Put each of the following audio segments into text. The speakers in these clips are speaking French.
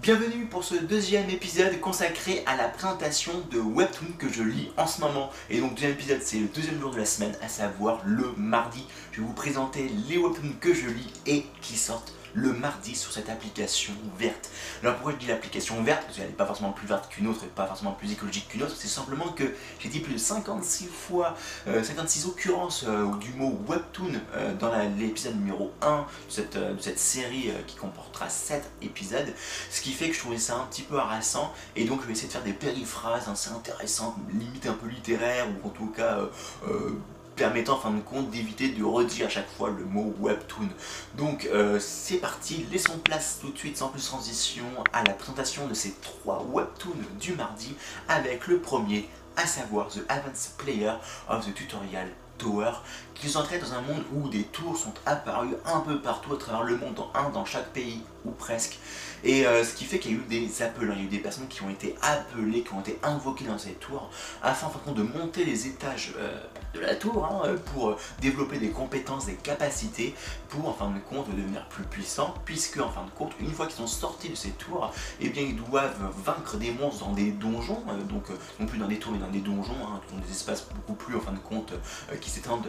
Bienvenue pour ce deuxième épisode consacré à la présentation de Webtoon que je lis en ce moment. Et donc deuxième épisode c'est le deuxième jour de la semaine, à savoir le mardi. Je vais vous présenter les Webtoons que je lis et qui sortent le mardi sur cette application verte. Alors pourquoi je dis l'application verte? Parce qu'elle n'est pas forcément plus verte qu'une autre et pas forcément plus écologique qu'une autre, c'est simplement que j'ai dit plus de 56 fois, 56 euh, occurrences euh, du mot webtoon euh, dans l'épisode numéro 1 de cette, série qui comportera 7 épisodes, ce qui fait que je trouvais ça un petit peu harassant et donc je vais essayer de faire des périphrases assez intéressantes, limite un peu littéraires ou en tout cas permettant en fin de compte d'éviter de redire à chaque fois le mot webtoon. Donc euh, c'est parti, laissons place tout de suite sans plus transition à la présentation de ces trois webtoons du mardi avec le premier à savoir The Advanced Player of the Tutorial Tower qui nous entraîne dans un monde où des tours sont apparues un peu partout à travers le monde, un dans chaque pays ou presque. Et euh, ce qui fait qu'il y a eu des appels, il y a eu des personnes qui ont été appelées, qui ont été invoquées dans cette tour afin en fin de, monter les étages euh, de la tour hein, pour développer des compétences, des capacités pour en fin de compte devenir plus puissants puisque en fin de compte une fois qu'ils sont sortis de ces tours eh bien ils doivent vaincre des monstres dans des donjons euh, donc non plus dans des tours mais dans des donjons hein, dans des espaces beaucoup plus en fin de compte qui s'étendent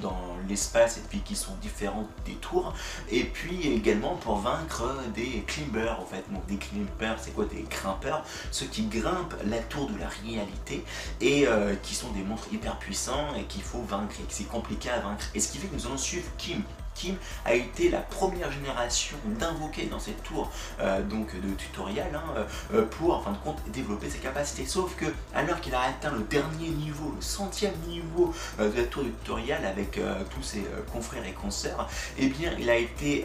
dans l'espace et puis qui sont différents des tours. Et puis également pour vaincre des climbers en fait. Donc des climbers, c'est quoi Des grimpeurs, ceux qui grimpent la tour de la réalité et euh, qui sont des monstres hyper puissants et qu'il faut vaincre et que c'est compliqué à vaincre. Et ce qui fait que nous allons suivre Kim Kim a été la première génération d'invoquer dans cette tour euh, donc de tutoriel hein, euh, pour en fin de compte développer ses capacités. Sauf que alors qu'il a atteint le dernier niveau, le centième niveau de la tour de tutoriel avec tous ses confrères et consoeurs, eh bien il a été,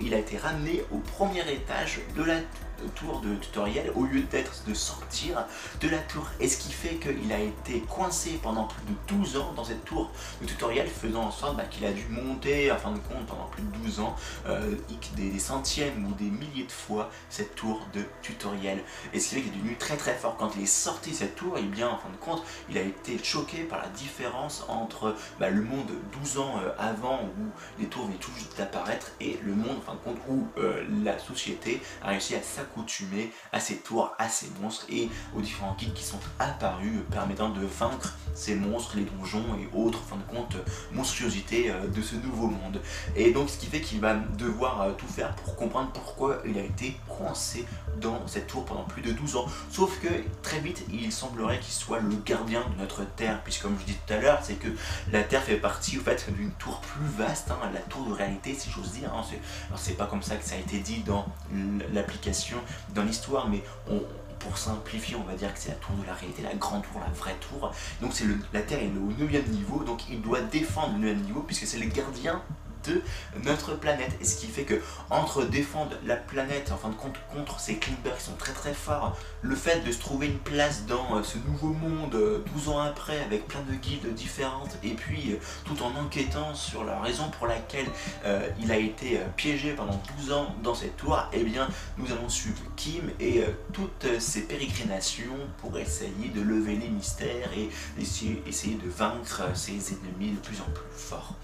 il a été ramené au premier étage de la tour de tutoriel au lieu d'être de sortir de la tour et ce qui fait qu'il a été coincé pendant plus de 12 ans dans cette tour de tutoriel faisant en sorte bah, qu'il a dû monter à fin de compte pendant plus de 12 ans euh, des, centièmes ou des milliers de fois cette tour de tutoriel? Et ce qui fait qu'il est devenu très très fort? Quand il est sorti cette tour et bien en fin de compte il a été choqué par la différence entre bah, le monde 12 ans euh, avant où les tours venaient tout juste d'apparaître et le monde en fin de compte où euh, la société a réussi à s'accoutumer accoutumé à ces tours, à ces monstres et aux différents guides qui sont apparus euh, permettant de vaincre ces monstres, les donjons et autres, en fin de compte, monstruosités euh, de ce nouveau monde. Et donc ce qui fait qu'il va devoir euh, tout faire pour comprendre pourquoi il a été coincé dans cette tour pendant plus de 12 ans. Sauf que très vite, il semblerait qu'il soit le gardien de notre Terre, puisque comme je dis tout à l'heure, c'est que la Terre fait partie au fait d'une tour plus vaste, hein, la tour de réalité si j'ose dire. Hein. Alors c'est pas comme ça que ça a été dit dans l'application dans l'histoire, mais pour simplifier, on va dire que c'est la tour de la réalité, la grande tour, la vraie tour. Donc c'est la Terre est au 9 niveau, donc il doit défendre le 9 niveau puisque c'est le gardien de notre planète. Et ce qui fait que entre défendre la planète, en fin de compte, contre ces climbers qui sont très très forts, le fait de se trouver une place dans euh, ce nouveau monde 12 euh, ans après avec plein de guildes différentes et puis euh, tout en enquêtant sur la raison pour laquelle il a été piégé pendant 12 ans dans cette tour, eh bien nous allons suivre Kim et toutes ses pérégrinations pour essayer de lever les mystères et essayer, essayer de vaincre ses ennemis de plus en plus forts.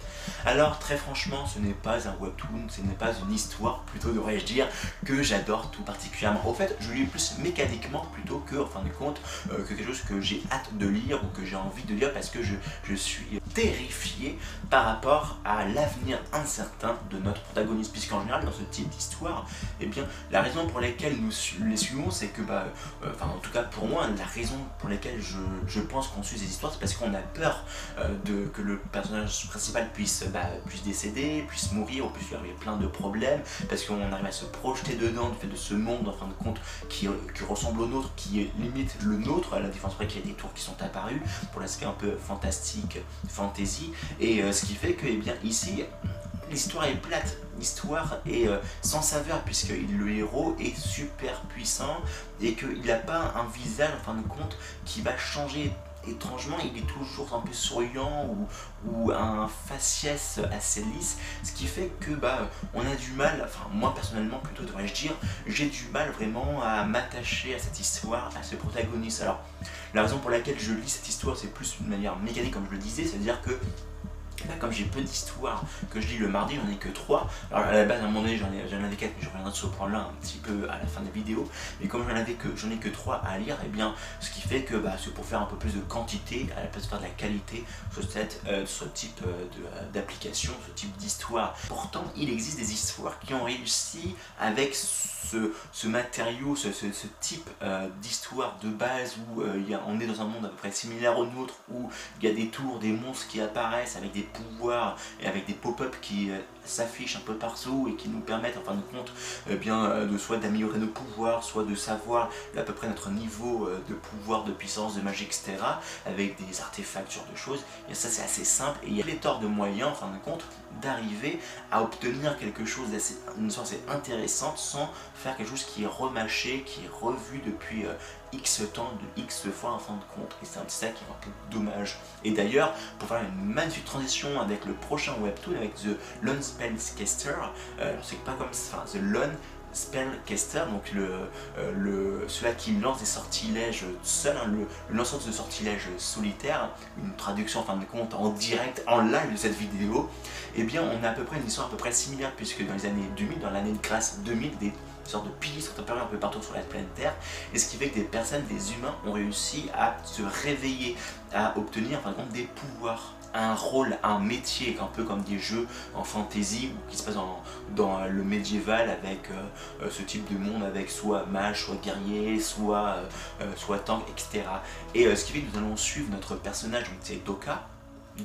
Alors très franchement, ce n'est pas un webtoon, ce n'est pas une histoire, plutôt devrais-je dire, que j'adore tout particulièrement. Au fait, je lis plus mécaniquement plutôt que, en fin de compte, euh, que quelque chose que j'ai hâte de lire ou que j'ai envie de lire parce que je, je suis terrifié par rapport à l'avenir incertain de notre protagoniste. Puisqu'en général, dans ce type d'histoire, eh bien, la raison pour laquelle nous les suivons, c'est que, bah, euh, enfin, en tout cas pour moi, la raison pour laquelle je, je pense qu'on suit ces histoires, c'est parce qu'on a peur euh, de, que le personnage principal puisse, bah, puisse décéder, puisse mourir, ou puisse lui arriver plein de problèmes, parce qu'on arrive à se projeter dedans du fait de ce monde, en fin de compte, qui, qui ressemble au nôtre, qui limite le nôtre, à la différence près qu'il y a des tours qui sont apparues, pour l'aspect un peu fantastique, fantasy, et euh, ce qui fait que, eh bien, ici, l'histoire est plate, l'histoire est euh, sans saveur puisque le héros est super puissant et qu'il n'a pas un visage en fin de compte qui va changer étrangement il est toujours un peu souriant ou, un faciès assez lisse. Ce qui fait que bah on a du mal enfin moi personnellement plutôt devrais-je dire j'ai du mal vraiment à m'attacher à cette histoire à ce protagoniste. Alors la raison pour laquelle je lis cette histoire c'est plus d'une manière mécanique comme je le disais c'est à dire que bah, comme j'ai peu d'histoires que je lis le mardi, j'en ai que 3. Alors à la base, à un moment donné, j'en avais 4, mais je reviendrai sur ce point-là un petit peu à la fin de la vidéo. Mais comme j'en avais que j'en ai que 3 à lire, et eh bien ce qui fait que bah, c'est pour faire un peu plus de quantité, à la place de faire de la qualité sur, euh, ce type euh, euh, d'application, ce type d'histoire. Pourtant, il existe des histoires qui ont réussi avec ce, ce matériau, ce, ce, type d'histoire de base où y a, on est dans un monde à peu près similaire au nôtre, où il y a des tours, des monstres qui apparaissent avec des et avec des pop-up qui euh, s'affichent un peu partout et qui nous permettent en fin de compte euh, bien, euh, de soit d'améliorer nos pouvoirs, soit de savoir à peu près notre niveau de pouvoir, de puissance, de magie, etc. avec des artefacts, ce genre de choses. Et ça c'est assez simple et il y a pléthore de moyens en fin de compte d'arriver à obtenir quelque chose d'assez intéressante sans faire quelque chose qui est remâché, qui est revu depuis X temps, de X fois en fin de compte. Et c'est un petit ça qui est un peu dommage. Et d'ailleurs, pour faire une magnifique transition avec le prochain webtoon, avec The Lone Spellcaster, euh, c'est pas comme ça, The Lone Spellcaster, donc le, euh, cela qui lance des sortilèges seul, hein, le, lanceur de sortilèges solitaire, une traduction en fin de compte en direct, en live de cette vidéo, eh bien on a à peu près une histoire à peu près similaire puisque dans les années 2000, dans l'année de grâce 2000, des sorte de piliers sont apparus un peu partout sur la planète Terre, et ce qui fait que des personnes, des humains, ont réussi à se réveiller, à obtenir exemple des pouvoirs un rôle, un métier, un peu comme des jeux en fantasy ou qui se passe dans, le médiéval avec euh, euh, ce type de monde avec soit mage, soit guerrier, soit, euh, tank, etc. Et ce qui fait que nous allons suivre notre personnage, c'est Doka,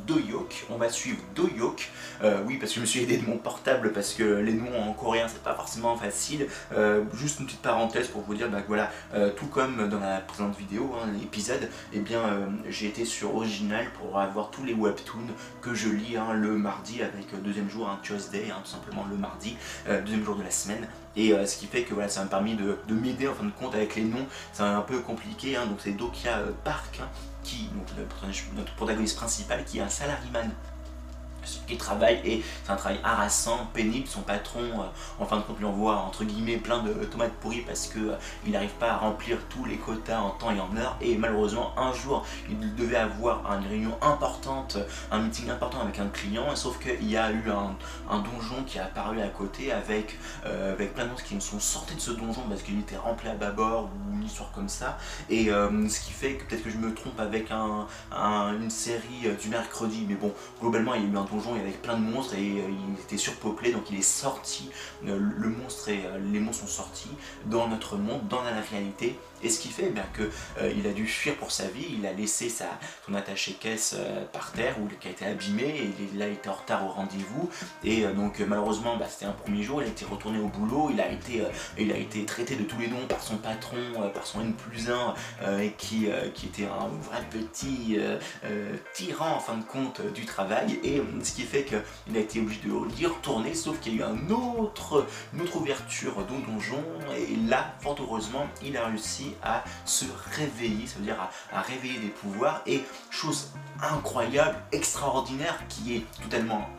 Doyok. On va suivre Doyok. Euh, oui, parce que je me suis aidé de mon portable parce que les noms en coréen c'est pas forcément facile. Euh, juste une petite parenthèse pour vous dire bah, voilà, euh, tout comme dans la présente vidéo, hein, l'épisode, eh bien j'ai été sur Original pour avoir tous les webtoons que je lis hein, le mardi avec deuxième jour, un Tuesday, hein, tout simplement le mardi, deuxième jour de la semaine. Et ce qui fait que voilà, ça m'a permis de, m'aider en fin de compte avec les noms. C'est un peu compliqué, donc c'est Dokia Park qui, notre protagoniste principal, qui est un qui travaille et c'est un travail harassant, pénible. Son patron, euh, en fin de compte, lui envoie entre guillemets plein de tomates pourries parce que euh, il n'arrive pas à remplir tous les quotas en temps et en heure. Et malheureusement, un jour, il devait avoir une réunion importante, un meeting important avec un client. Sauf qu'il y a eu un, donjon qui est apparu à côté avec, euh, avec plein de qui sont sortis de ce donjon parce qu'il était rempli à bâbord ou une histoire comme ça. Et ce qui fait que peut-être que je me trompe avec un, une série du mercredi, mais bon, globalement, il y a eu un donjon avec plein de monstres et euh, il était surpeuplé donc il est sorti, euh, le monstre et euh, les monstres sont sortis dans notre monde, dans la réalité et ce qui fait eh bien que il a dû fuir pour sa vie, il a laissé sa, son attaché caisse par terre ou qui a été abîmé et il a été en retard au rendez-vous. Et donc malheureusement bah, c'était un premier jour, il a été retourné au boulot, il a été, il a été traité de tous les noms par son patron, par son N plus 1 qui, qui était un vrai petit tyran en fin de compte du travail. Et ce qui fait qu'il a été obligé de retourner, sauf qu'il y a eu autre, une autre ouverture dans donjon, et là, fort heureusement, il a réussi à se réveiller, ça veut dire à réveiller des pouvoirs, et chose incroyable, extraordinaire, qui est totalement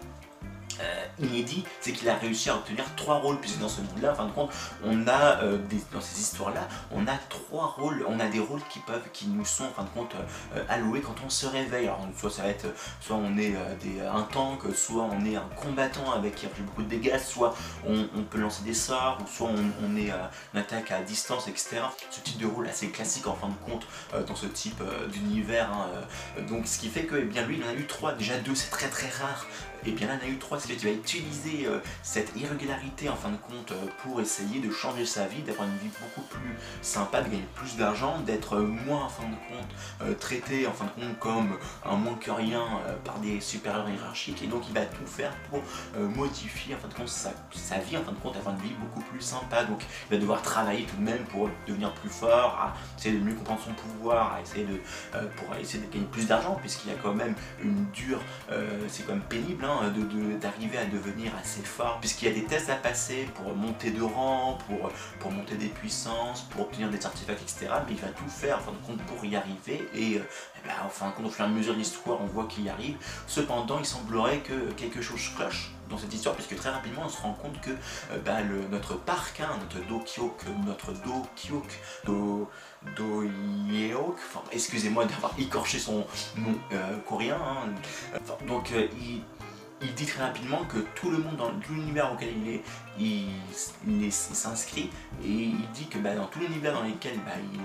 euh, inédit, c'est qu'il a réussi à obtenir trois rôles, puisque dans ce monde-là, en fin de compte, on a, euh, dans ces histoires-là, on a trois rôles, on a des rôles qui peuvent, qui nous sont, en fin de compte, euh, alloués quand on se réveille. Alors, soit ça va être, soit on est des, un tank, soit on est un combattant avec qui a fait beaucoup de dégâts, soit on, peut lancer des sorts, ou soit on, est une attaque à distance, etc. Ce type de rôle assez classique, en fin de compte, dans ce type d'univers. Hein, donc, ce qui fait que, eh bien, lui, il en a eu trois, déjà deux, c'est très très rare et bien là, il a eu trois, c'est que tu vas utiliser euh, cette irrégularité en fin de compte euh, pour essayer de changer sa vie, d'avoir une vie beaucoup plus sympa, de gagner plus d'argent, d'être moins en fin de compte euh, traité en fin de compte comme un moins que rien par des supérieurs hiérarchiques et donc il va tout faire pour modifier en fin de compte sa, vie, en fin de compte avoir une vie beaucoup plus sympa. Donc il va devoir travailler tout de même pour devenir plus fort, à essayer de mieux comprendre son pouvoir, à essayer de, pour essayer de gagner plus d'argent puisqu'il y a quand même une dure, c'est quand même pénible. Hein, d'arriver à devenir assez fort, puisqu'il y a des tests à passer pour monter de rang, pour, pour monter des puissances, pour obtenir des artefacts, etc. Mais il va tout faire, en fin de compte, pour y arriver. Et, euh, eh ben, enfin, quand au fur et à mesure de l'histoire, on voit qu'il y arrive. Cependant, il semblerait que quelque chose cloche dans cette histoire, puisque très rapidement on se rend compte que bah, notre parc, hein, notre Dokyok, notre Dokyok, Do, Doyeok, enfin, excusez-moi d'avoir écorché son nom coréen, hein. donc il il dit très rapidement que tout le monde dans l'univers auquel il est, il, s'inscrit et il dit que bah, dans tout l'univers dans lequel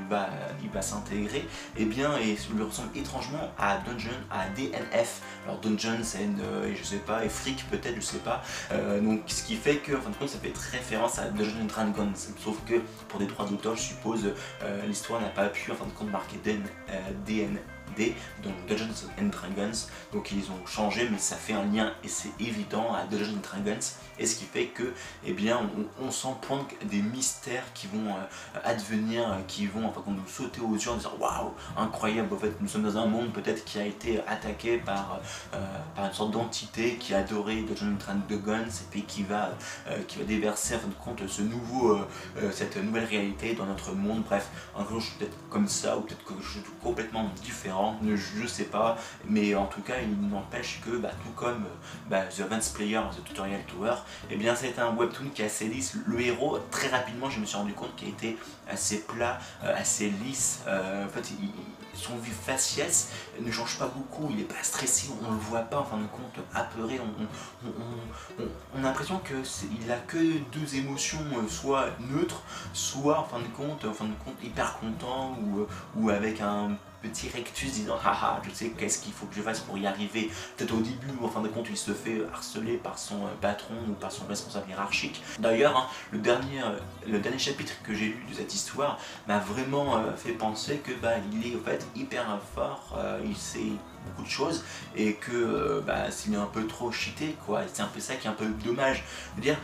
bah, il va, s'intégrer, et eh bien, et lui ressemble étrangement à Dungeon, à DNF. Alors Dungeon, c'est euh, je sais pas, et Freak peut-être, je sais pas. Euh, donc ce qui fait que, en fin de compte, ça fait référence à Dungeon Dragons. Sauf que pour des droits d'auteur, je suppose, euh, l'histoire n'a pas pu, en fin de compte, marquer Donc Dungeons and Dragons. Donc ils ont changé, mais ça fait un lien et c'est évident à Dungeons and Dragons. Et ce qui fait que, eh bien, on, sent poindre des mystères qui vont euh, advenir, qui vont, enfin, nous sauter aux yeux en disant waouh, incroyable. En fait, nous sommes dans un monde peut-être qui a été attaqué par, euh, par une sorte d'entité qui a adoré Dungeons and Dragons et puis qui va, euh, qui va déverser en fin de compte ce nouveau, cette nouvelle réalité dans notre monde. Bref, un jour, je suis peut-être comme ça ou peut-être que je suis complètement différent je sais pas, mais en tout cas il n'empêche que bah, tout comme bah, The Advanced Player, The Tutorial Tower, et eh bien c'est un webtoon qui est assez lisse. Le héros, très rapidement je me suis rendu compte qu'il était assez plat, euh, assez lisse, euh, en fait son vue faciès ne change pas beaucoup, il est pas stressé, on le voit pas en fin de compte apeuré, on, a l'impression qu'il a que deux émotions, euh, soit neutres, soit en fin de compte, en fin de compte hyper content ou, ou avec un petit rectus disant haha je sais qu'est-ce qu'il faut que je fasse pour y arriver. Peut-être au début ou en fin de compte il se fait harceler par son euh, patron ou par son responsable hiérarchique. D'ailleurs hein, le, dernier, euh, le dernier chapitre que j'ai lu de cette histoire m'a vraiment euh, fait penser que bah, il est en fait hyper fort il sait beaucoup de choses et que bah, s'il est un peu trop cheaté quoi. C'est un peu ça qui est un peu dommage. Dire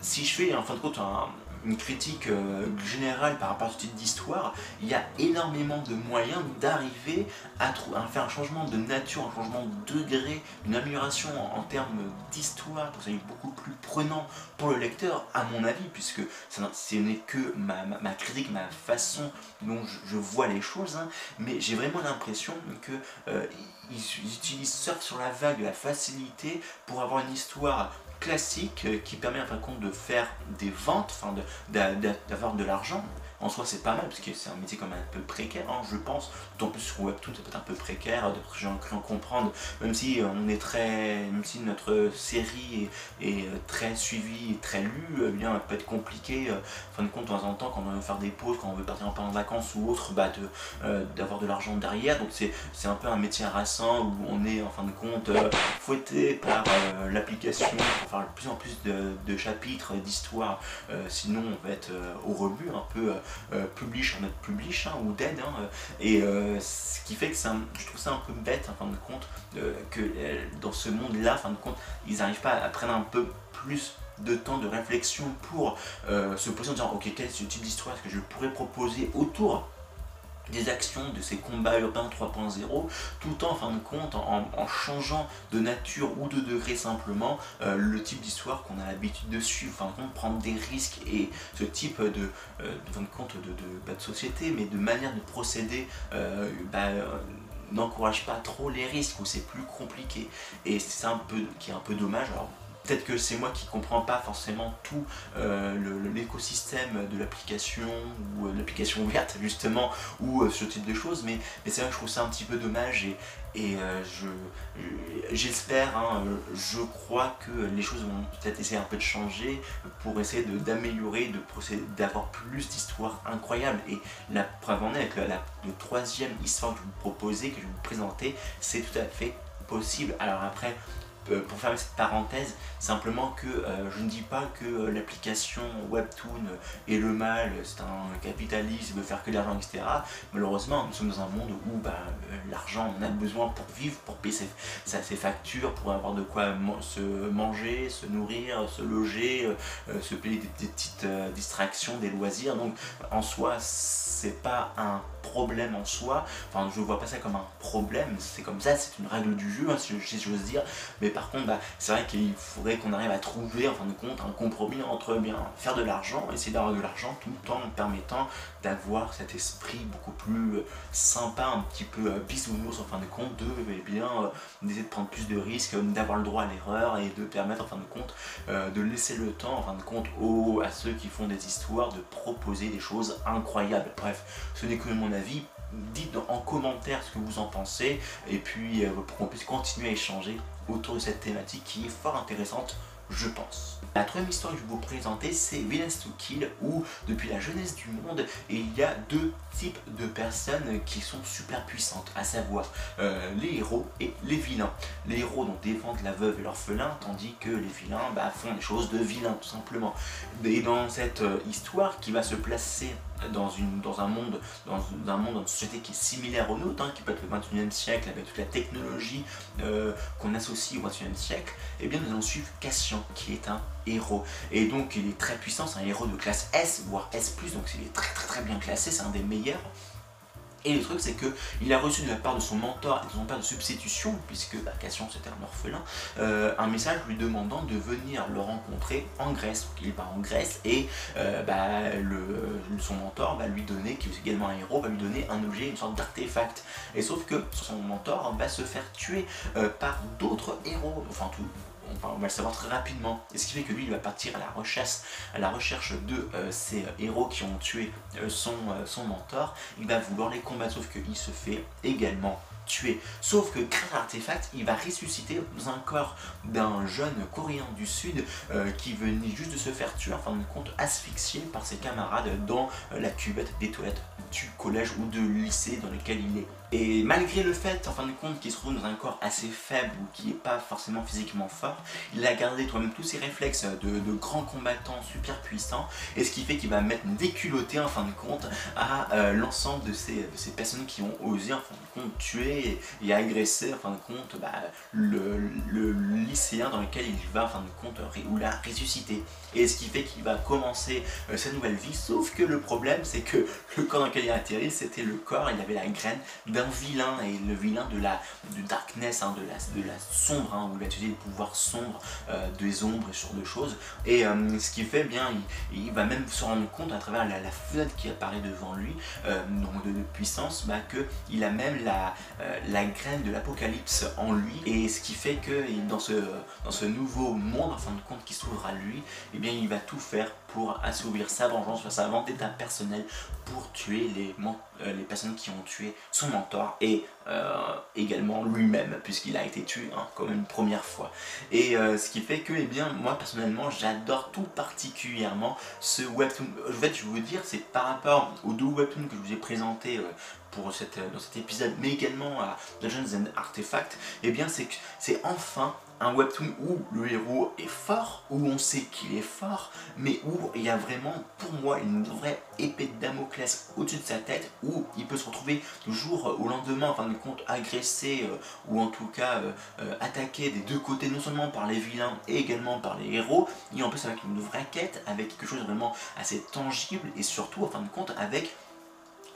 si je fais en fin de compte un une critique euh, générale par rapport à ce type d'histoire, il y a énormément de moyens d'arriver à, faire un changement de nature, un changement de degré, une amélioration en, termes d'histoire, pour que ça soit beaucoup plus prenant pour le lecteur, à mon avis, puisque ce n'est que ma, critique, ma façon dont je, vois les choses, hein, mais j'ai vraiment l'impression que euh, ils, utilisent surf sur la vague, la facilité pour avoir une histoire classique euh, qui permet en fin de compte de faire des ventes, enfin d'avoir de l'argent en soi c'est pas mal parce que c'est un métier quand même un peu précaire hein, je pense. D'autant plus sur Webtoon ça peut être un peu précaire de que j'ai cru en comprendre. Même si on est très même si notre série est, euh, très suivie et très lue eh bien elle peut être compliqué euh, en fin de compte de temps en temps quand on veut faire des pauses quand on veut partir en vacances ou autre bah, euh, d'avoir de, l'argent derrière. Donc c'est un peu un métier harassant où on est en fin de compte fouetté par l'application pour faire de plus en plus de, chapitres d'histoire sinon on va être au rebut un peu euh, publish en notre publish hein, ou dead. Hein, et euh, ce qui fait que je trouve ça un peu bête en fin de compte que euh, dans ce monde-là, en fin de compte, ils n'arrivent pas à prendre un peu plus de temps de réflexion pour se poser en disant ok quel type d'histoire que je pourrais proposer autour des actions de ces combats urbains 3.0 tout en fin de compte en, changeant de nature ou de degré simplement euh, le type d'histoire qu'on a l'habitude de suivre, enfin compte prendre des risques et ce type de, euh, fin de compte de, de, de société mais de manière de procéder euh, bah, n'encourage pas trop les risques ou c'est plus compliqué. Et c'est un peu qui est un peu dommage Peut-être que c'est moi qui ne comprends pas forcément tout euh, l'écosystème de l'application ou euh, l'application ouverte justement ou euh, ce type de choses, mais, c'est vrai que je trouve ça un petit peu dommage et, et j'espère, hein, je crois que les choses vont peut-être essayer un peu de changer pour essayer d'améliorer, d'avoir plus d'histoires incroyables. Et la preuve en est avec la, troisième histoire que je vous proposais, que je vais vous présenter, c'est tout à fait possible. Alors après, euh, pour faire cette parenthèse, simplement que euh, je ne dis pas que euh, l'application Webtoon est le mal, c'est un capitalisme, veut faire que de l'argent, etc. Malheureusement, nous sommes dans un monde où bah, l'argent, on a besoin pour vivre, pour payer ses, factures, pour avoir de quoi se manger, se nourrir, se loger, se payer des, petites distractions, des loisirs. Donc en soi, c'est pas un problème en soi. Enfin, je vois pas ça comme un problème, c'est comme ça, c'est une règle du jeu, hein, si j'ose dire. Mais par contre, bah, c'est vrai qu'il faudrait qu'on arrive à trouver en fin de compte un compromis entre bien faire de l'argent, essayer d'avoir de l'argent tout en permettant d'avoir cet esprit beaucoup plus euh, sympa, un petit peu euh, bisounours en fin de compte, de eh bien d'essayer de prendre plus de risques, d'avoir le droit à l'erreur et de permettre en fin de compte de laisser le temps en fin de compte aux, à ceux qui font des histoires de proposer des choses incroyables. Bref, ce n'est que mon avis dites en commentaire ce que vous en pensez et puis euh, pour qu'on puisse continuer à échanger autour de cette thématique qui est fort intéressante je pense. La troisième histoire que je vais vous présenter, c'est Villains to Kill, où depuis la jeunesse du monde, il y a deux types de personnes qui sont super puissantes, à savoir euh, les héros et les vilains. Les héros défendent la veuve et l'orphelin, tandis que les vilains bah, font des choses de vilains tout simplement. Et dans cette euh, histoire qui va se placer dans, une, dans un monde, dans, un monde, dans une société qui est similaire au nôtre, hein, qui peut être le 21e siècle avec toute la technologie euh, qu'on associe au 21e siècle, eh bien nous allons suivre Cassian qui est un héros. Et donc il est très puissant, c'est un héros de classe S, voire S+, donc il est très très très bien classé, c'est un des meilleurs. Et le truc, c'est qu'il a reçu de la part de son mentor et de son père de substitution, puisque bah, Cassian c'était un orphelin, euh, un message lui demandant de venir le rencontrer en Grèce. Donc il va en Grèce et euh, bah, son mentor va lui donner, qui est également un héros, va lui donner un objet, une sorte d'artefact. Et sauf que son mentor va se faire tuer euh, par d'autres héros, enfin tout, on va le savoir très rapidement. Et ce qui fait que lui, il va partir à la recherche, à la recherche de euh, ces héros qui ont tué euh, son, euh, son mentor. Il va vouloir les combattre, sauf qu'il se fait également tuer. Sauf que grâce à l'artefact, il va ressusciter dans un corps d'un jeune coréen du sud qui venait juste de se faire tuer, en fin de compte asphyxié par ses camarades dans la cuvette des toilettes du collège ou de lycée dans lequel il est. Et malgré le fait, en fin de compte, qu'il se trouve dans un corps assez faible ou qui n'est pas forcément physiquement fort, il a gardé toi-même tous ses réflexes de, de, grand combattant super puissant, et ce qui fait qu'il va mettre déculotté en fin de compte à euh, l'ensemble de ces, ces, personnes qui ont osé en fin de compte tuer et, agresser en fin de compte bah, le, lycéen dans lequel il va en fin de compte ou la ressusciter. Et ce qui fait qu'il va commencer euh, sa nouvelle vie, sauf que le problème c'est que le corps dans lequel il a atterri c'était le corps, il avait la graine d'un vilain, et le vilain de la de darkness, hein, de, la, de la sombre, hein, où il va utiliser le pouvoir sombre euh, des ombres et sur de choses. Et euh, ce qui fait bien, il, va même se rendre compte à travers la, fenêtre qui apparaît devant lui, euh, donc de, puissance, bah, qu'il a même la, la graine de l'apocalypse en lui. Et ce qui fait que dans ce, dans ce nouveau monde, en fin de compte, qui s'ouvre à lui, et eh bien il va tout faire pour assouvir sa vengeance, sa vendetta personnelle pour tuer les, euh, les personnes qui ont tué son mentor et euh, également lui-même puisqu'il a été tué hein, comme une première fois. Et euh, ce qui fait que, eh bien, moi personnellement, j'adore tout particulièrement ce webtoon. En fait, je vais vous dire, c'est par rapport aux deux webtoons que je vous ai présentés pour dans cet épisode, mais également à Legends and Artifacts, eh bien, c'est enfin un webtoon où le héros est fort, où on sait qu'il est fort, mais où il y a vraiment pour moi une vraie épée de Damoclès au-dessus de sa tête, où il peut se retrouver toujours au lendemain, en fin de compte, agressé euh, ou en tout cas euh, euh, attaqué des deux côtés, non seulement par les vilains et également par les héros, et en plus avec une vraie quête, avec quelque chose vraiment assez tangible et surtout en fin de compte avec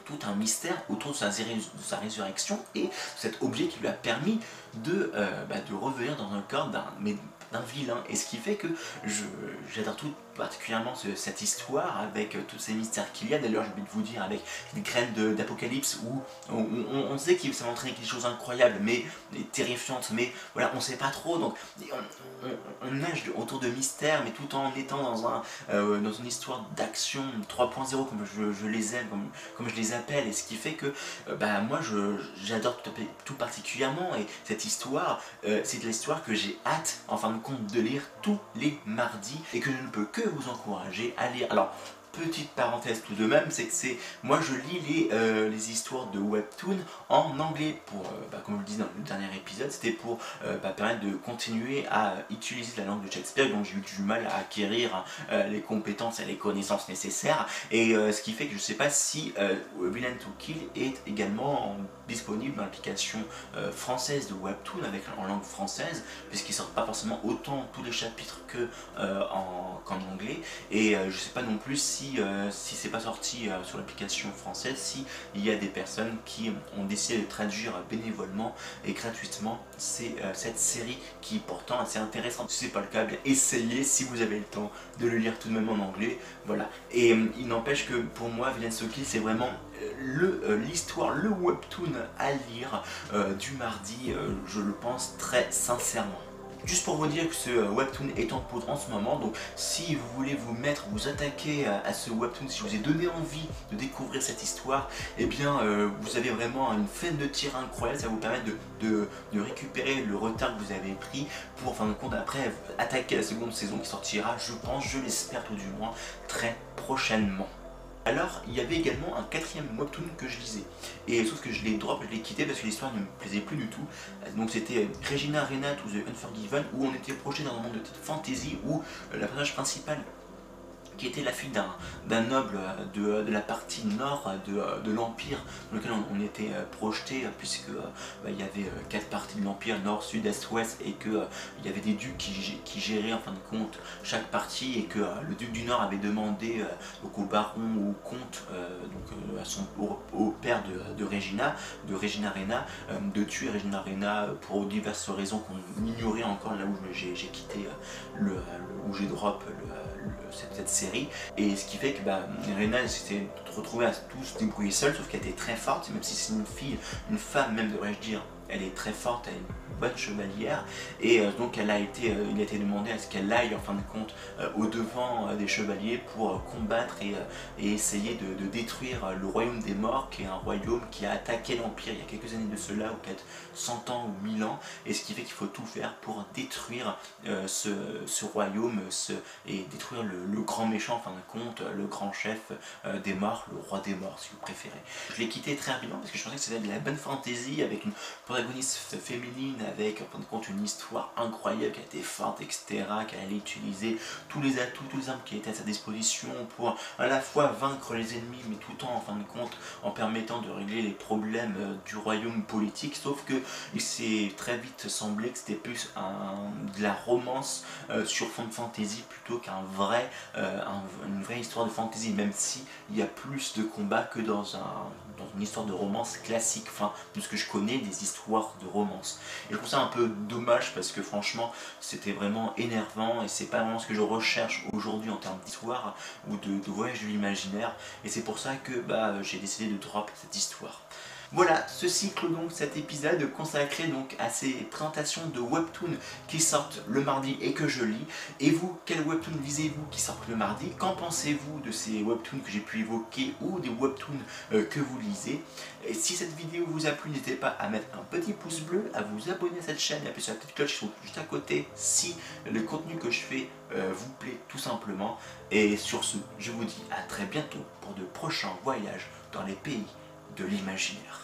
tout un mystère autour de sa, résurrection et cet objet qui lui a permis de, bah, de revenir dans un corps d'un vilain. Et ce qui fait que j'adore tout particulièrement cette histoire avec euh, tous ces mystères qu'il y a. D'ailleurs, j'ai envie de vous dire, avec une graine d'Apocalypse où on, sait qu'il va entraîner quelque chose d'incroyable, mais terrifiante, mais voilà, on sait pas trop. Donc, on, nage autour de mystères, mais tout en étant dans, un, euh, dans une histoire d'action 3.0, comme je, les aime, comme, comme je les appelle. Et ce qui fait que, euh, bah, moi, j'adore tout, tout, particulièrement. Et cette histoire, c'est de l'histoire que j'ai hâte, en fin de compte, de lire tous les mardis et que je ne peux que vous encourager à lire. Alors, petite parenthèse tout de même, c'est que c'est moi je lis les, euh, les histoires de webtoon en anglais pour, euh, bah, comme je le dis dans le dernier épisode, c'était pour euh, bah, permettre de continuer à utiliser la langue de Shakespeare, donc j'ai eu du mal à acquérir les compétences et les connaissances nécessaires, et ce qui fait que je ne sais pas si Villain to Kill est également disponible dans l'application française de webtoon avec en langue française, puisqu'ils sortent pas forcément autant tous les chapitres que qu'en anglais, et je ne sais pas non plus si euh, si c'est pas sorti euh, sur l'application française, si il y a des personnes qui ont décidé de traduire bénévolement et gratuitement cette série qui pourtant assez intéressante. Si c'est pas le cas, bien essayez si vous avez le temps de le lire tout de même en anglais. Voilà. Et il n'empêche que pour moi, Villain Soki, c'est vraiment l'histoire, le, webtoon à lire du mardi, je le pense très sincèrement. Juste pour vous dire que ce euh, webtoon est en poudre en ce moment, donc si vous voulez vous mettre, vous attaquer à, ce webtoon, si je vous ai donné envie de découvrir cette histoire, eh bien euh, vous avez vraiment une fin de tir incroyable, ça va vous permettre de, récupérer le retard que vous avez pris pour, en fin de compte, après attaquer la seconde saison qui sortira, je pense, je l'espère tout du moins, très prochainement. Alors, il y avait également un quatrième webtoon que je lisais. Et sauf que je l'ai drop, je l'ai quitté parce que l'histoire ne me plaisait plus du tout. Donc c'était Regina Arena to the Unforgiven où on était projeté dans un monde de fantasy où euh, la personnage principale qui était la fille d'un noble de, de, la partie nord de, de l'Empire dans lequel on, était euh, projeté puisque euh, bah, il y avait euh, quatre parties de l'Empire, nord, sud, est, ouest et que il y avait des ducs qui, qui, géraient en fin de compte chaque partie et que le duc du nord avait demandé donc, au baron ou au comte donc, à son, au, père de, de, Regina, de Regina Rena, de tuer Regina Rena pour diverses raisons qu'on ignorait encore là où j'ai quitté le, où j'ai drop cette, cette et ce qui fait que bah, Rena s'était retrouvée à tous débrouiller seule, sauf qu'elle était très forte, même si c'est une fille, une femme même devrais-je dire, elle est très forte, elle bonne chevalière et euh, donc elle a été, euh, il a été demandé à ce qu'elle aille en fin de compte euh, au devant des chevaliers pour combattre et, essayer de, détruire le royaume des morts qui est un royaume qui a attaqué l'empire il y a quelques années de cela ou peut-être 100 ans ou 1000 ans et ce qui fait qu'il faut tout faire pour détruire ce, royaume et détruire le, grand méchant en fin de compte, le grand chef des morts, le roi des morts si vous préférez. Je l'ai quitté très rapidement parce que je pensais que c'était de la bonne fantasy avec une protagoniste féminine avec en fin de compte une histoire incroyable qui a été forte, etc., qu'elle allait utiliser tous les atouts, tous les armes qui étaient à sa disposition pour à la fois vaincre les ennemis, mais tout en, en fin de compte en permettant de régler les problèmes euh, du royaume politique, sauf que il s'est très vite semblé que c'était plus de la romance euh, sur fond de fantasy plutôt qu'un vrai, euh, vraie histoire de fantasy, même si il y a plus de combats que dans, un, dans une histoire de romance classique, enfin, de ce que je connais des histoires de romance. Et je trouve ça un peu dommage parce que franchement, c'était vraiment énervant et c'est pas vraiment ce que je recherche aujourd'hui en termes d'histoire ou de, voyage de l'imaginaire. Et c'est pour ça que bah, j'ai décidé de drop cette histoire. Voilà, ce cycle donc, cet épisode consacré donc à ces présentations de webtoons qui sortent le mardi et que je lis. Et vous, quel webtoon lisez-vous qui sortent le mardi? Qu'en pensez-vous de ces webtoons que j'ai pu évoquer ou des webtoons euh, que vous lisez? Et si cette vidéo vous a plu, n'hésitez pas à mettre un petit pouce bleu, à vous abonner à cette chaîne et appuyer sur la petite cloche qui sont juste à côté si le contenu que je fais euh, vous plaît tout simplement. Et sur ce, je vous dis à très bientôt pour de prochains voyages dans les pays de l'imaginaire.